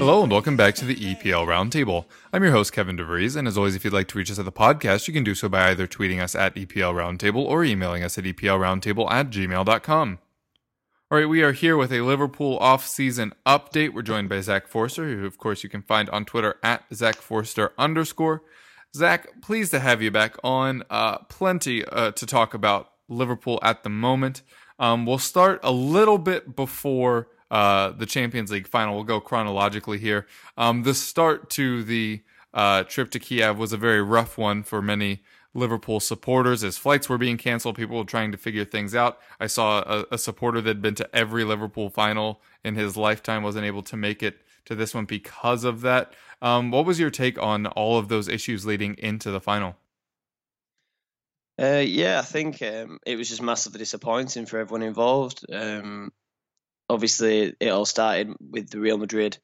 Hello and welcome back to the EPL Roundtable. I'm your host, Kevin DeVries, and as always, if you'd like to reach us at the podcast, you can do so by either tweeting us at EPL Roundtable or emailing us at EPLRoundtable at gmail.com. All right, we are here with a Liverpool off-season update. We're joined by Zach Forster, who of course you can find on Twitter at Zach Forster underscore. Zach, pleased to have you back on. Uh, plenty uh, to talk about Liverpool at the moment. Um, we'll start a little bit before uh, the Champions League final. We'll go chronologically here. Um, the start to the uh, trip to Kiev was a very rough one for many Liverpool supporters as flights were being canceled. People were trying to figure things out. I saw a, a supporter that had been to every Liverpool final in his lifetime wasn't able to make it to this one because of that. Um, what was your take on all of those issues leading into the final? Uh, yeah, I think um, it was just massively disappointing for everyone involved. Um, obviously, it all started with the Real Madrid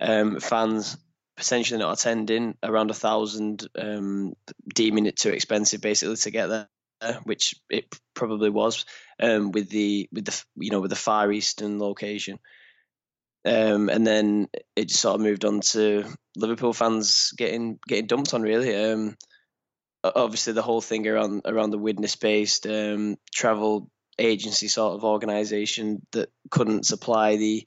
um, fans potentially not attending, around a thousand, um, deeming it too expensive, basically, to get there, which it probably was um, with the with the you know with the Far Eastern location. Um, and then it sort of moved on to Liverpool fans getting getting dumped on. Really, um, obviously the whole thing around around the witness based um, travel agency sort of organization that couldn't supply the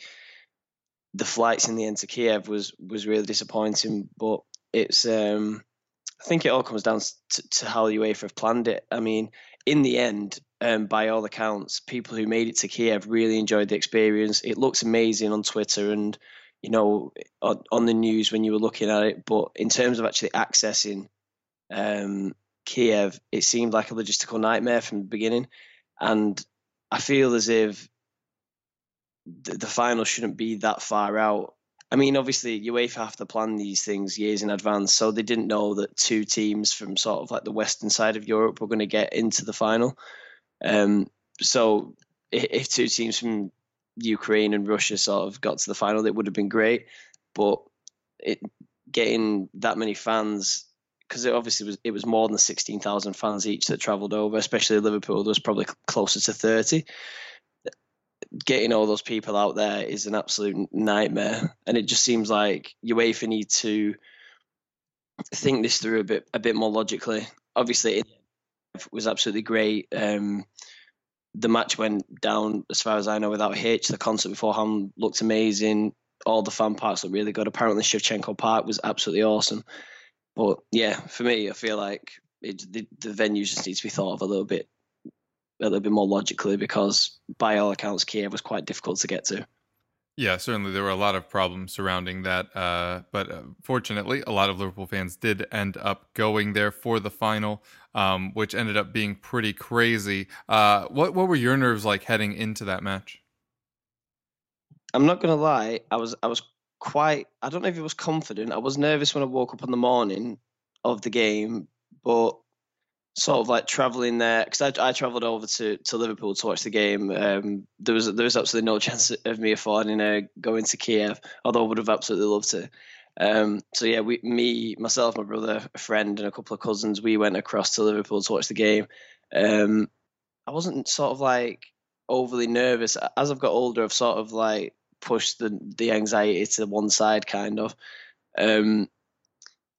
the flights in the end to Kiev was was really disappointing. But it's um, I think it all comes down to, to how UEFA have planned it. I mean, in the end, um, by all accounts, people who made it to Kiev really enjoyed the experience. It looks amazing on Twitter and you know on, on the news when you were looking at it. But in terms of actually accessing um, Kiev, it seemed like a logistical nightmare from the beginning. And I feel as if the, the final shouldn't be that far out. I mean, obviously, UEFA have to plan these things years in advance, so they didn't know that two teams from sort of like the western side of Europe were going to get into the final. Um, so if, two teams from Ukraine and Russia sort of got to the final, it would have been great. But it getting that many fans because it obviously was it was more than sixteen thousand fans each that travelled over, especially Liverpool. There was probably closer to thirty. Getting all those people out there is an absolute nightmare, and it just seems like UEFA need to think this through a bit a bit more logically. Obviously, it was absolutely great. Um, the match went down, as far as I know, without a hitch. The concert beforehand looked amazing. All the fan parks looked really good. Apparently, Shevchenko Park was absolutely awesome. But yeah, for me, I feel like it, the, the venues just need to be thought of a little bit, a little bit more logically because, by all accounts, Kiev was quite difficult to get to. Yeah, certainly there were a lot of problems surrounding that, uh, but uh, fortunately, a lot of Liverpool fans did end up going there for the final, um, which ended up being pretty crazy. Uh, what what were your nerves like heading into that match? I'm not gonna lie, I was I was quite I don't know if it was confident. I was nervous when I woke up in the morning of the game, but sort of like traveling there because I, I traveled over to, to Liverpool to watch the game. Um, there was there was absolutely no chance of me affording uh, going to Kiev, although I would have absolutely loved to. Um, so yeah, we, me, myself, my brother, a friend, and a couple of cousins, we went across to Liverpool to watch the game. Um, I wasn't sort of like overly nervous. As I've got older, I've sort of like pushed the the anxiety to one side, kind of. Um,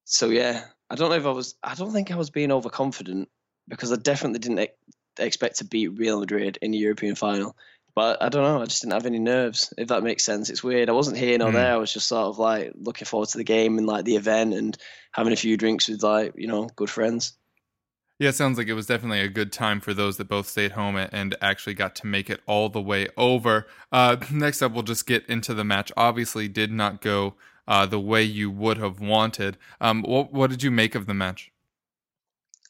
so yeah, I don't know if I was. I don't think I was being overconfident because I definitely didn't ex- expect to beat Real Madrid in the European final. But I don't know. I just didn't have any nerves. If that makes sense, it's weird. I wasn't here nor Mm. there. I was just sort of like looking forward to the game and like the event and having a few drinks with like you know good friends. Yeah, it sounds like it was definitely a good time for those that both stayed home and actually got to make it all the way over. Uh, next up, we'll just get into the match. Obviously, did not go uh, the way you would have wanted. Um, what what did you make of the match?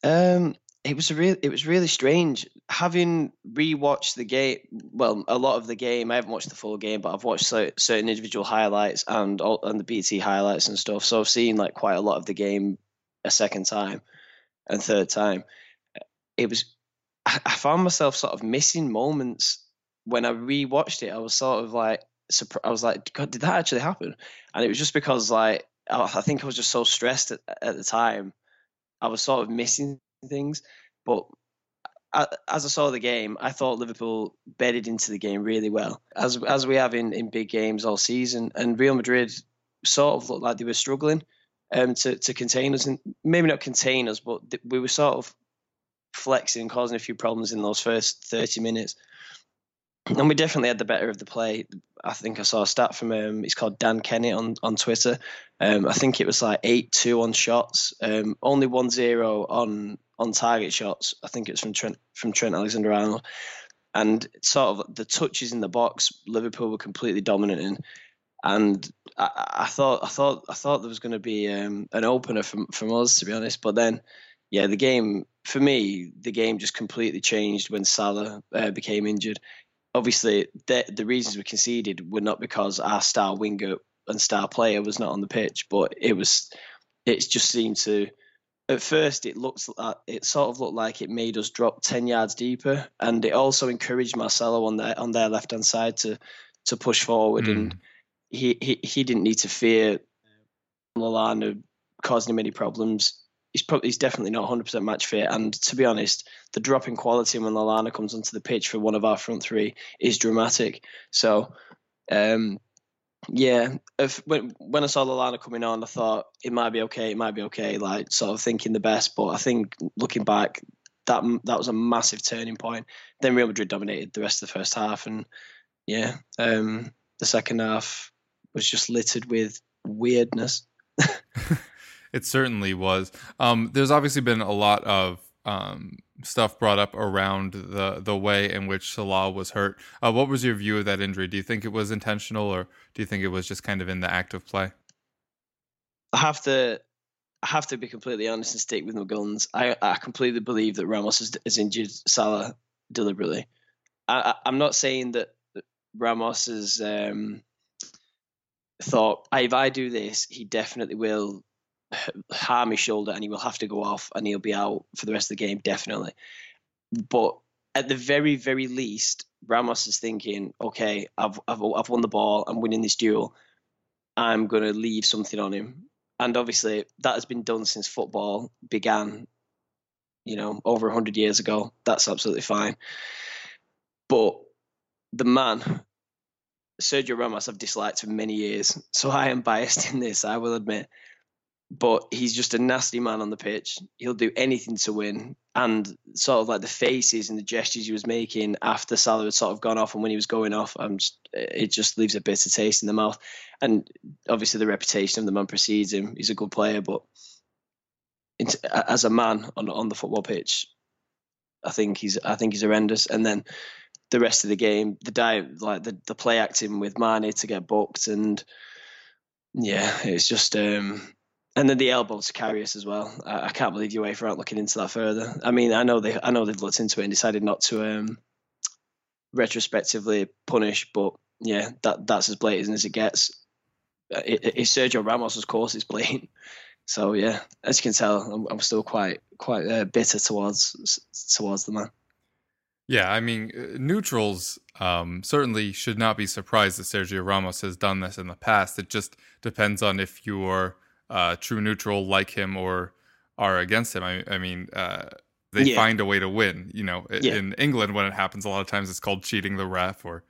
Um, it was a real. It was really strange having rewatched the game. Well, a lot of the game. I haven't watched the full game, but I've watched certain individual highlights and all, and the BT highlights and stuff. So I've seen like quite a lot of the game a second time and third time. It was. I, found myself sort of missing moments when I rewatched it. I was sort of like, I was like, God, did that actually happen? And it was just because like I think I was just so stressed at, at the time. I was sort of missing things. But as I saw the game, I thought Liverpool bedded into the game really well, as as we have in, in big games all season. And Real Madrid sort of looked like they were struggling um, to to contain us, and maybe not contain us, but we were sort of flexing, causing a few problems in those first thirty minutes and we definitely had the better of the play. I think I saw a stat from um, it's called Dan Kennett on on Twitter. Um, I think it was like eight two on shots, um, only one zero on on target shots. I think it's from Trent from Trent Alexander Arnold, and sort of the touches in the box. Liverpool were completely dominant in, and I, I thought I thought I thought there was going to be um, an opener from from us to be honest, but then yeah, the game for me, the game just completely changed when Salah uh, became injured. Obviously the the reasons we conceded were not because our star winger and star player was not on the pitch, but it was it just seemed to at first it looks like, it sort of looked like it made us drop 10 yards deeper. And it also encouraged Marcelo on their on their left hand side to to push forward mm. and he, he he didn't need to fear Lallana causing him any problems he's probably he's definitely not 100% match fit. And to be honest, the drop in quality when Lallana comes onto the pitch for one of our front three is dramatic. So, um, yeah, if, when when I saw Lallana coming on, I thought it might be okay, it might be okay, like sort of thinking the best. But I think looking back, that that was a massive turning point. Then Real Madrid dominated the rest of the first half, and yeah, um, the second half was just littered with weirdness. It certainly was. Um, there's obviously been a lot of um, stuff brought up around the the way in which Salah was hurt. Uh, what was your view of that injury? Do you think it was intentional, or do you think it was just kind of in the act of play? I have to, I have to be completely honest and stick with my guns. I, I completely believe that Ramos has, has injured Salah deliberately. I, am not saying that Ramos has um, thought if I do this, he definitely will harm his shoulder and he will have to go off and he'll be out for the rest of the game, definitely. But at the very, very least, Ramos is thinking, okay, I've, I've, I've won the ball, I'm winning this duel, I'm going to leave something on him. And obviously, that has been done since football began, you know, over 100 years ago. That's absolutely fine. But the man, Sergio Ramos, I've disliked for many years. So I am biased in this, I will admit but he's just a nasty man on the pitch. He'll do anything to win. And sort of like the faces and the gestures he was making after Salah had sort of gone off and when he was going off, just, it just leaves a bitter taste in the mouth. And obviously the reputation of the man precedes him. He's a good player, but as a man on on the football pitch, I think he's I think he's horrendous. And then the rest of the game, the dive, like the the play acting with Mane to get booked, and yeah, it's just um, and then the elbow to Karius as well. I, I, can't believe UEFA aren't looking into that further. I mean, I know they, I know they've looked into it and decided not to um, retrospectively punish, but yeah, that that's as blatant as it gets. Uh, it, it, it's Sergio Ramos, of course, is blatant. So yeah, as you can tell, I'm, I'm still quite quite uh, bitter towards towards the man. Yeah, I mean, uh, neutrals um, certainly should not be surprised that Sergio Ramos has done this in the past. It just depends on if you're uh, true neutral like him or are against him. I, I mean, uh, they yeah. find a way to win. You know, yeah. in England, when it happens, a lot of times it's called cheating the ref or,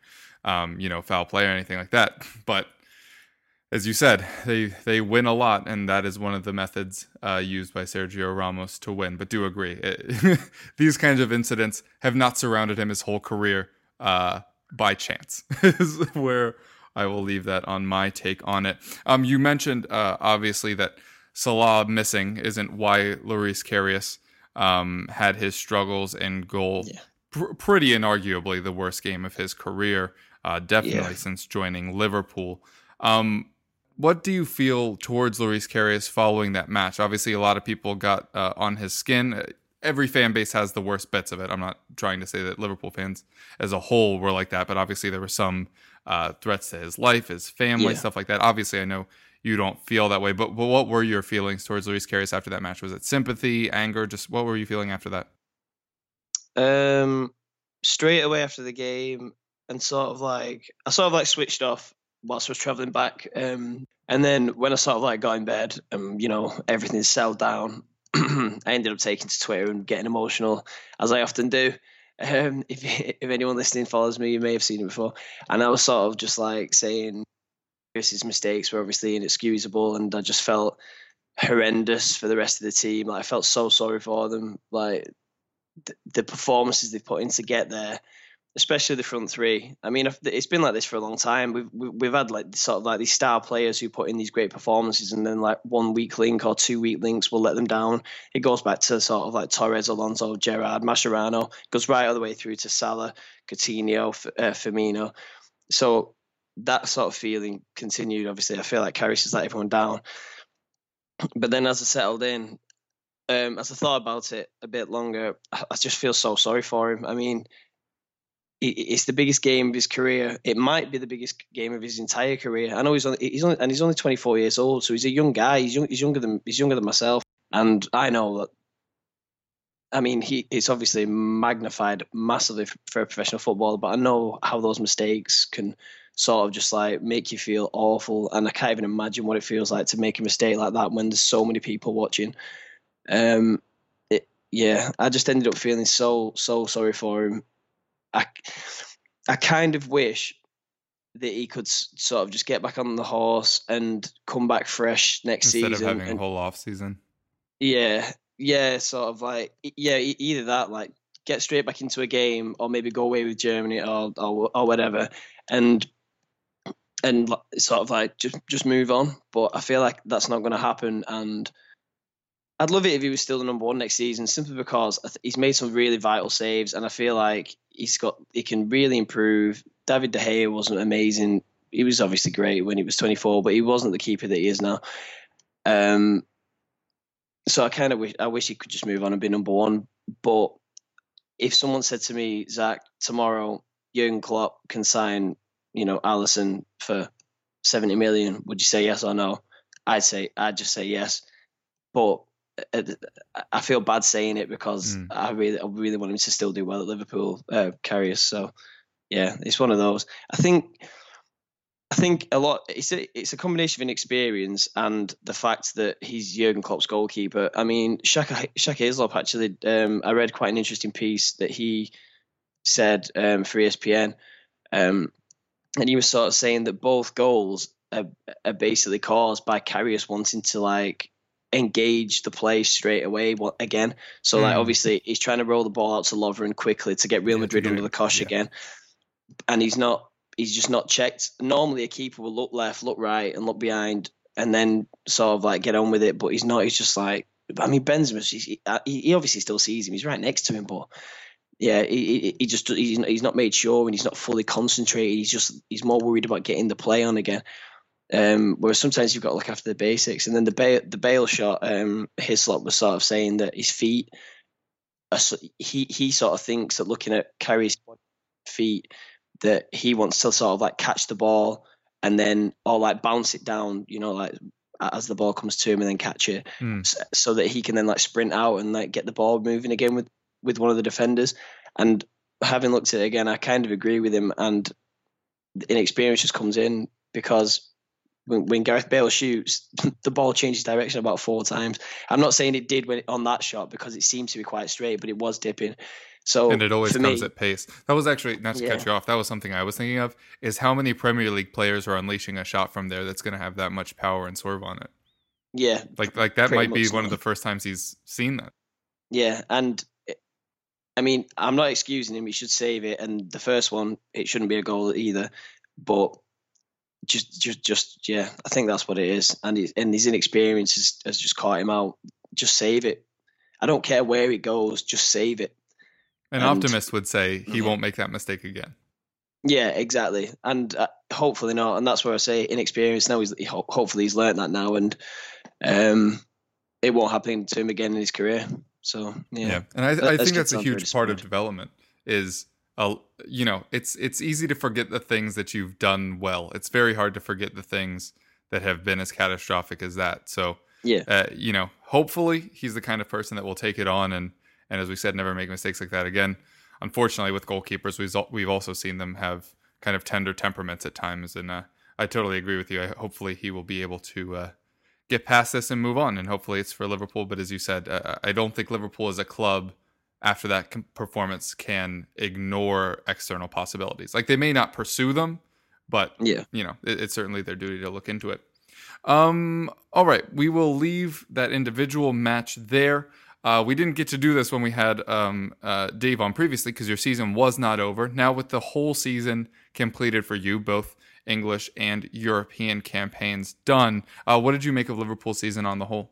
um, you know, foul play or anything like that. But as you said, they they win a lot, and that is one of the methods uh, used by Sergio Ramos to win. But do agree, it, these kinds of incidents have not surrounded him his whole career uh, by chance. is where I will leave that on my take on it. Um, you mentioned uh, obviously that Salah missing isn't why Loris Karius um, had his struggles in goal. Yeah. Pr- pretty inarguably the worst game of his career, uh, definitely Yeah. since joining Liverpool. Um, what do you feel towards Loris Karius following that match? Obviously, a lot of people got uh, on his skin. Every fan base has the worst bits of it. I'm not trying to say that Liverpool fans as a whole were like that, but obviously there were some uh, threats to his life, his family, Yeah. stuff like that. Obviously, I know you don't feel that way, but, but what were your feelings towards Loris Karius after that match? Was it sympathy, anger? Just what were you feeling after that? Um, straight away after the game, and sort of like I sort of like switched off whilst I was traveling back. Um, and then when I sort of like got in bed, um, you know, everything settled down. I ended up taking to Twitter and getting emotional, as I often do. Um, if if anyone listening follows me, you may have seen it before. And I was sort of just like saying, Chris's mistakes were obviously inexcusable, and I just felt horrendous for the rest of the team. Like I felt so sorry for them. Like the, the performances they've put in to get there, especially the front three. I mean, it's been like this for a long time. We've we- we've had like sort of like these star players who put in these great performances, and then like one weak link or two weak links will let them down. It goes back to sort of like Torres, Alonso, Gerrard, Mascherano. Goes right all the way through to Salah, Coutinho, uh, Firmino. So that sort of feeling continued. Obviously, I feel like Karius has let everyone down. But then as I settled in, um, as I thought about it a bit longer, I, just feel so sorry for him. I mean, it's the biggest game of his career. It might be the biggest game of his entire career. I know he's only, he's only and he's only 24 years old, so he's a young guy. He's young, he's younger than he's younger than myself, and I know that. I mean, he it's obviously magnified massively for a professional footballer, but I know how those mistakes can sort of just like make you feel awful, and I can't even imagine what it feels like to make a mistake like that when there's so many people watching. Um, it, yeah, I just ended up feeling so so sorry for him. I, I kind of wish that he could sort of just get back on the horse and come back fresh next Instead season. of having and- a whole off season. yeah, yeah, sort of like yeah, either that, like get straight back into a game, or maybe go away with Germany or or, or whatever, and and sort of like just just move on. But I feel like that's not going to happen, and I'd love it if he was still the number one next season, simply because he's made some really vital saves, and I feel like he's got he can really improve. David De Gea wasn't amazing. He was obviously great when he was 24, but he wasn't the keeper that he is now. Um, so I kind of wish I wish he could just move on and be number one. But if someone said to me, Zach, tomorrow Jurgen Klopp can sign, you know, Alisson for seventy million, would you say yes or no? I'd say I'd just say yes. But I feel bad saying it because Mm. I really I really want him to still do well at Liverpool, uh, Karius. So yeah, it's one of those. I think. I think a lot. It's a it's a combination of inexperience and the fact that he's Jurgen Klopp's goalkeeper. I mean, Shaka Shaka Hislop actually. Um, I read quite an interesting piece that he said um, for ESPN, um, and he was sort of saying that both goals are, are basically caused by Karius wanting to like engage the play straight away wa- again. So like Mm. obviously he's trying to roll the ball out to Lovren quickly to get Real Yeah, Madrid get under the cosh yeah. again, and he's not. He's just not checked. Normally, a keeper will look left, look right, and look behind, and then sort of like get on with it. But he's not. He's just like. I mean, Benzema. He, he he obviously still sees him. He's right next to him, but yeah, he, he, just he's not made sure and he's not fully concentrated. He's just he's more worried about getting the play on again. Um, whereas sometimes you've got to look after the basics. And then the Bale, the Bale shot, um, Hislop was sort of saying that his feet, are, he he sort of thinks that looking at Karius's feet, that he wants to sort of like catch the ball and then or like bounce it down, you know, like as the ball comes to him and then catch it, Hmm. s- so that he can then like sprint out and like get the ball moving again with with one of the defenders. And having looked at it again, I kind of agree with him. And the inexperience just comes in because when, when Gareth Bale shoots, the ball changes direction about four times. I'm not saying it did when on that shot because it seemed to be quite straight, but it was dipping. So and it always comes me, at pace. That was actually not to cut Yeah. you off. That was something I was thinking of. Is how many Premier League players are unleashing a shot from there that's going to have that much power and swerve on it. yeah, Like like that might be one of the first times he's seen that. Yeah, and I mean, I'm not excusing him. He should save it, and the first one, it shouldn't be a goal either. But just, just, just, yeah, I think that's what it is. And his, and his inexperience has, has just caught him out. Just save it. I don't care where it goes, just save it. An And- optimist would say he Mhm. won't make that mistake again. Yeah, exactly, and uh, hopefully not. And that's where I say inexperience. Now he's he ho- hopefully he's learnt that now, and um, it won't happen to him again in his career. So yeah, Yeah, and I, I that's think that's a huge part of development. Is uh, you know, it's it's easy to forget the things that you've done well. It's very hard to forget the things that have been as catastrophic as that. So yeah, uh, you know, hopefully he's the kind of person that will take it on and and as we said, never make mistakes like that again. Unfortunately, with goalkeepers, we've we've also seen them have kind of tender temperaments at times, and uh, I totally agree with you. I, hopefully, he will be able to uh, get past this and move on, and hopefully, it's for Liverpool. But as you said, uh, I don't think Liverpool as a club after that com- performance can ignore external possibilities. Like they may not pursue them, but yeah. you know, it, it's certainly their duty to look into it. Um, all right, we will leave that individual match there. Uh, we didn't get to do this when we had um, uh, Dave on previously because your season was not over. Now, with the whole season completed for you, both English and European campaigns done, uh, what did you make of Liverpool's season on the whole?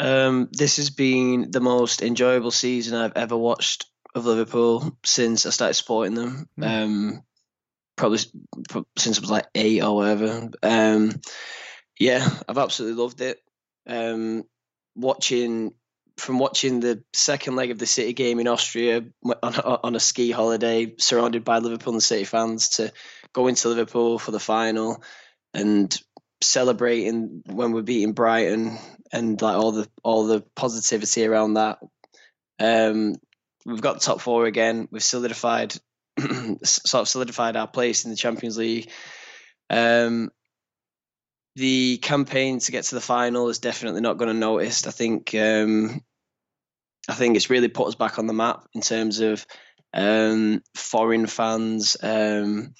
Um, this has been the most enjoyable season I've ever watched of Liverpool since I started supporting them. Hmm. Um, probably since I was like eight or whatever. Um, yeah, I've absolutely loved it. Um, watching from watching the second leg of the City game in Austria on, a- on a ski holiday, surrounded by Liverpool and City fans, to going to Liverpool for the final and celebrating when we're beating Brighton and like all the all the positivity around that. Um, we've got top four again. We've solidified sort of solidified our place in the Champions League. Um, the campaign to get to the final is definitely not going to notice. I think um, I think it's really put us back on the map in terms of um, foreign fans, um,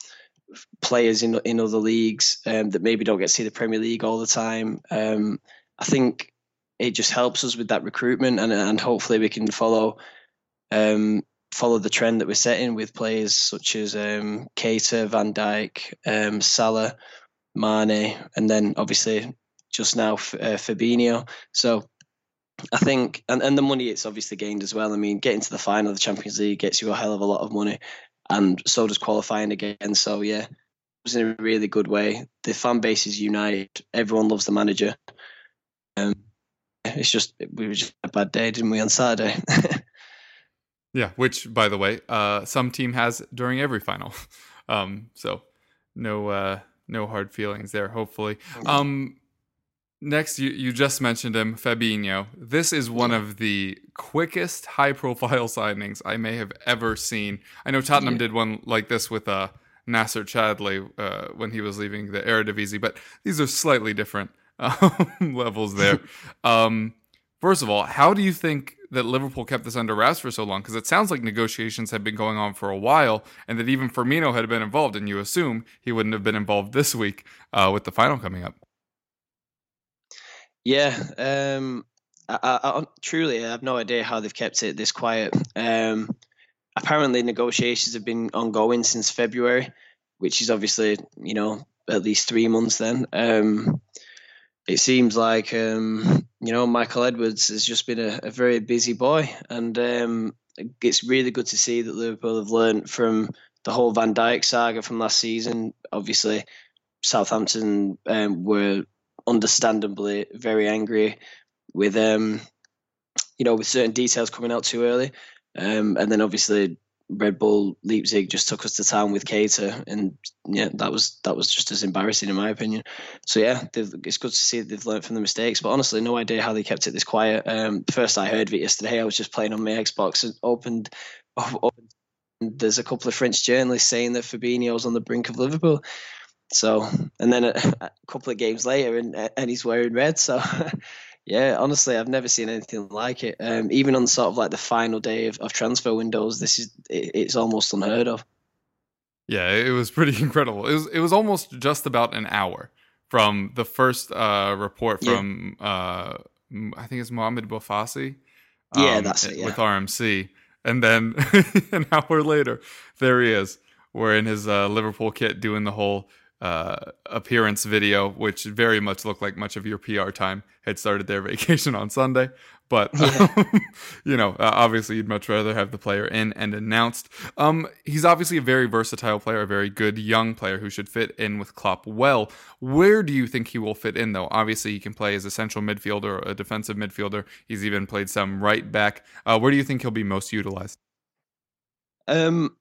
players in in other leagues um, that maybe don't get to see the Premier League all the time. Um, I think it just helps us with that recruitment, and and hopefully we can follow um, follow the trend that we're setting with players such as um, Keita, Van Dijk, um, Salah, Mane, and then obviously just now uh, Fabinho. So I think, and, and the money it's obviously gained as well. I mean, getting to the final of the Champions League gets you a hell of a lot of money, and so does qualifying again. So yeah, it was in a really good way. The fan base is united. Everyone loves the manager. Um, it's just we were just a bad day, didn't we, on Saturday? Yeah, which by the way, uh, some team has during every final. Um, so no uh, no hard feelings there. Hopefully. Um, next, you you just mentioned him, Fabinho. This is one of the quickest high profile signings I may have ever seen. I know Tottenham Yeah. did one like this with uh, Nacer Chadli uh, when he was leaving the Eredivisie, but these are slightly different um, levels there. Um, First of all, how do you think that Liverpool kept this under wraps for so long? Because it sounds like negotiations had been going on for a while, and that even Firmino had been involved, and you assume he wouldn't have been involved this week uh, with the final coming up. Yeah, um, I, I, I truly I have no idea how they've kept it this quiet. Um, apparently, negotiations have been ongoing since February, which is obviously you know at least three months. Then um, it seems like um, you know Michael Edwards has just been a, a very busy boy, and um, it's really good to see that Liverpool have learned from the whole Van Dijk saga from last season. Obviously, Southampton um, were understandably very angry with um, you know with certain details coming out too early, um, and then obviously Red Bull Leipzig just took us to town with Keita, and yeah, that was that was just as embarrassing in my opinion. So yeah, it's good to see they've learned from the mistakes. But honestly, no idea how they kept it this quiet. Um, first I heard of it yesterday. I was just playing on my Xbox and opened, opened there's a couple of French journalists saying that Fabinho's on the brink of Liverpool. So, and then a, a couple of games later, and and he's wearing red. So, yeah, honestly, I've never seen anything like it. Um, even on sort of like the final day of, of transfer windows, this is it, it's almost unheard of. Yeah, it was pretty incredible. It was it was almost just about an hour from the first uh, report from yeah. uh, I think it's Mohamed Bouhafsi. Um, yeah, that's it. Yeah. With RMC, and then an hour later, there he is, wearing his uh, Liverpool kit, doing the whole uh, appearance video, which very much looked like much of your PR time had started their vacation on Sunday. But yeah. um, you know, uh, obviously, you'd much rather have the player in and announced. Um, he's obviously a very versatile player, a very good young player who should fit in with Klopp well. Where do you think he will fit in, though? Obviously, he can play as a central midfielder, a defensive midfielder. He's even played some right back. Uh, where do you think he'll be most utilized? Um,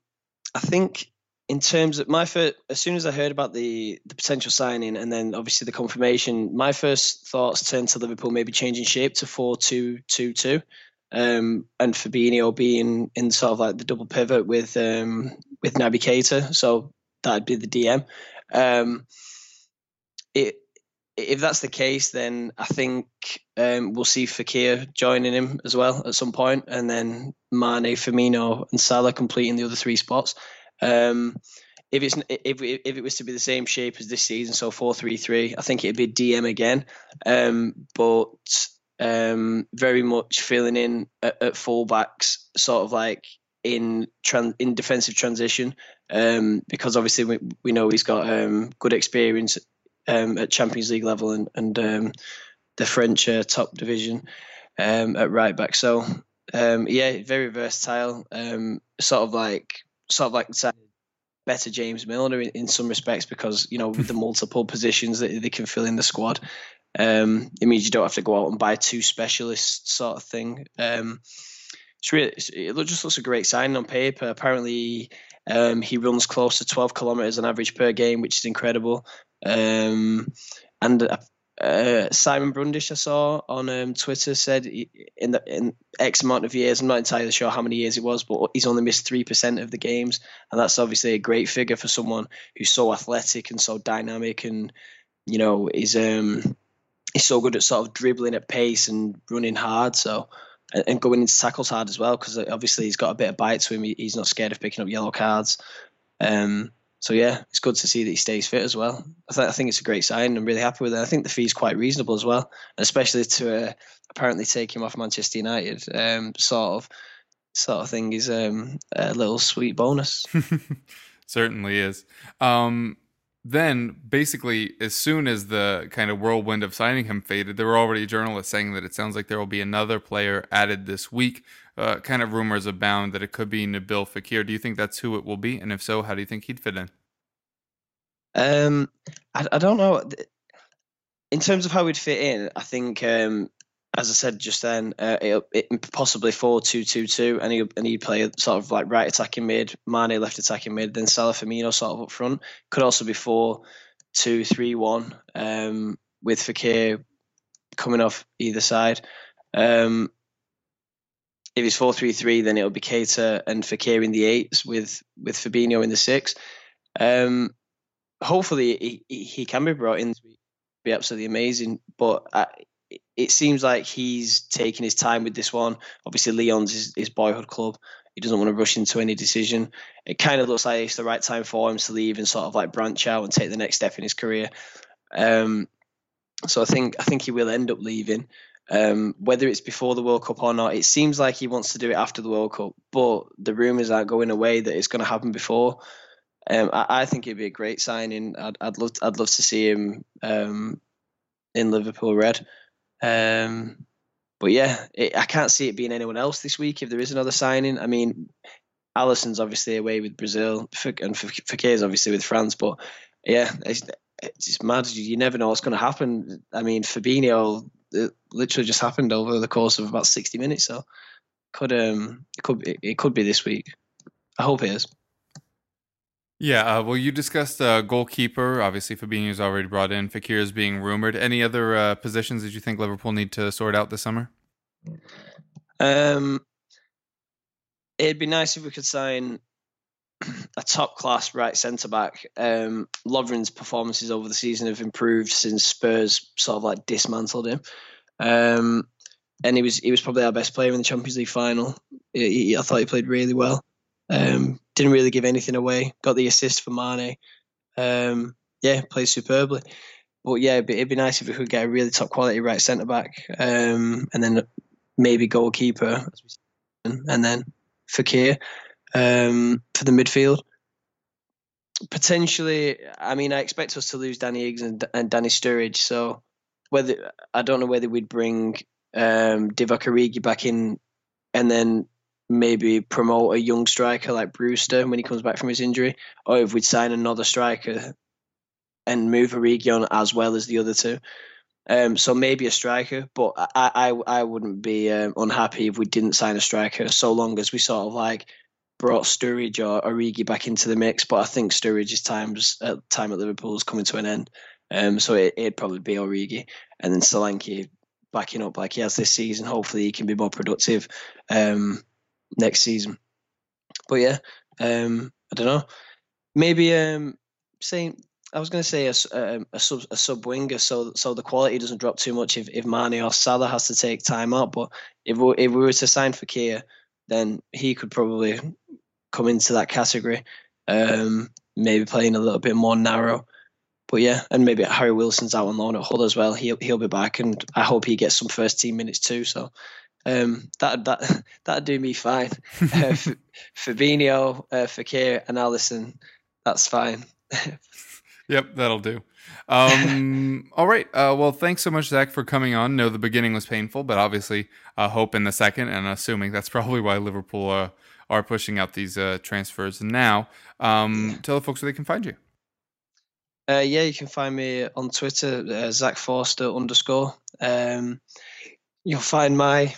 I think in terms of my first, as soon as I heard about the the potential signing and then obviously the confirmation, my first thoughts turned to Liverpool maybe changing shape to four two two two, um, and Fabinho being in sort of like the double pivot with um, with Naby Keita, so that'd be the DM. Um, it, if that's the case, then I think um, we'll see Fekir joining him as well at some point, and then Mane, Firmino, and Salah completing the other three spots. Um, if it's if if it was to be the same shape as this season, so four three three, I think it'd be DM again. Um, but um, very much filling in at, at fullbacks, sort of like in tran- in defensive transition, um, because obviously we, we know he's got um, good experience um, at Champions League level and and um, the French uh, top division um, at right back. So um, yeah, very versatile. Um, sort of like sort of like say, better James Milner in, in, some respects because you know with the multiple positions that they can fill in the squad, um, it means you don't have to go out and buy two specialists sort of thing. Um, it's really it just looks a great sign on paper. Apparently, um, he runs close to 12 kilometers on average per game, which is incredible. Um, and uh, Simon Brundish I saw on um, Twitter said in the in X amount of years, I'm not entirely sure how many years it was, but he's only missed three percent of the games, and that's obviously a great figure for someone who's so athletic and so dynamic, and you know is um he's so good at sort of dribbling at pace and running hard, so and going into tackles hard as well because obviously he's got a bit of bite to him. He's not scared of picking up yellow cards. Um, so yeah, it's good to see that he stays fit as well. I, th- I think it's a great sign. I'm really happy with it. I think the fee's quite reasonable as well, especially to uh, apparently take him off Manchester United. Um, sort of, sort of thing is um, a little sweet bonus. Certainly is. Um, then basically, as soon as the kind of whirlwind of signing him faded, there were already journalists saying that it sounds like there will be another player added this week uh, kind of rumors abound that it could be Nabil Fekir. Do you think that's who it will be? And if so, how do you think he'd fit in? Um, I, I don't know. In terms of how he'd fit in, I think, um, as I said just then, uh, it, it, possibly four two two two, and he and he'd play sort of like right attacking mid, Mane left attacking mid, then Salah Firmino sort of up front. Could also be four two three one, um, with Fekir coming off either side. Um, if it's four three three, then it'll be Keita and Fekir in the eights with with Fabinho in the six. Um, hopefully he, he can be brought in be absolutely amazing. But I, it seems like he's taking his time with this one. Obviously, Lyon's his, his boyhood club. He doesn't want to rush into any decision. It kind of looks like it's the right time for him to leave and sort of like branch out and take the next step in his career. Um, so I think I think he will end up leaving. Um, whether it's before the World Cup or not, it seems like he wants to do it after the World Cup, but the rumours are going away that it's going to happen before. Um, I, I, think it'd be a great signing. I'd, I'd love to, I'd love to see him um, in Liverpool red. Um, but yeah, it, I can't see it being anyone else this week if there is another signing. I mean, Alisson's obviously away with Brazil, and Fekir's obviously with France. But yeah, it's just mad. You never know what's going to happen. I mean, Fabinho it literally just happened over the course of about sixty minutes, so could um it could it, it could be this week. I hope it is. Yeah, uh, well, you discussed uh, goalkeeper. Obviously, Fabinho's already brought in. Fekir is being rumored. Any other uh, positions that you think Liverpool need to sort out this summer? Um, it'd be nice if we could sign a top class right centre back. Um, Lovren's performances over the season have improved since Spurs sort of like dismantled him. Um, and he was he was probably our best player in the Champions League final. He, he, I thought he played really well. Um, didn't really give anything away. Got the assist for Mane. Um, yeah, played superbly. But yeah, it'd be, it'd be, nice if we could get a really top quality right centre back, um, and then maybe goalkeeper, and then Fekir um, for the midfield. Potentially, I mean, I expect us to lose Danny Ings and, and Danny Sturridge. So whether I don't know whether we'd bring um, Divock Origi back in, and then maybe promote a young striker like Brewster when he comes back from his injury, or if we'd sign another striker and move Origi on as well as the other two. Um, so maybe a striker, but I I, I wouldn't be um, unhappy if we didn't sign a striker, so long as we sort of like brought Sturridge or Origi back into the mix. But I think Sturridge's times uh, time at Liverpool is coming to an end, um, so it, would probably be Origi, and then Solanke backing up like he has this season. Hopefully, he can be more productive. Um, next season. But yeah, um, I don't know. Maybe um, saying I was going to say a, a, um, a, sub a winger, so so the quality doesn't drop too much if, if Mane or Salah has to take time out. But if we, if we were to sign Fekir, then he could probably come into that category. Um, maybe playing a little bit more narrow. But yeah, and maybe Harry Wilson's out on loan at Hull as well. He'll he'll be back, and I hope he gets some first team minutes too. So um, that that that'd do me fine. uh, F- Fabinho, uh, Fekir, and Alisson, that's fine. yep, that'll do. Um, all right. Uh, well, thanks so much, Zach, for coming on. No, the beginning was painful, but obviously, uh, hope in the second, and assuming that's probably why Liverpool uh, are pushing out these uh, transfers now. Um, tell the folks where they can find you. Uh, yeah, you can find me on Twitter, uh, Zach Forster underscore. Um, you'll find my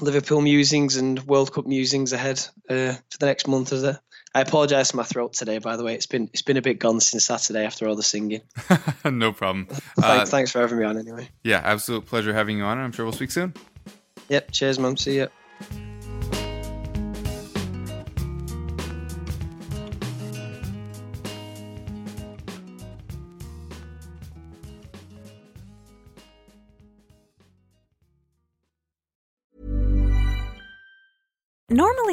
Liverpool musings and World Cup musings ahead uh, for the next month. or so. I apologise for my throat today. By the way, it's been it's been a bit gone since Saturday after all the singing. no problem. thanks, uh, thanks for having me on. Anyway. Yeah, absolute pleasure having you on. I'm sure we'll speak soon. Yep. Cheers, mum. See you.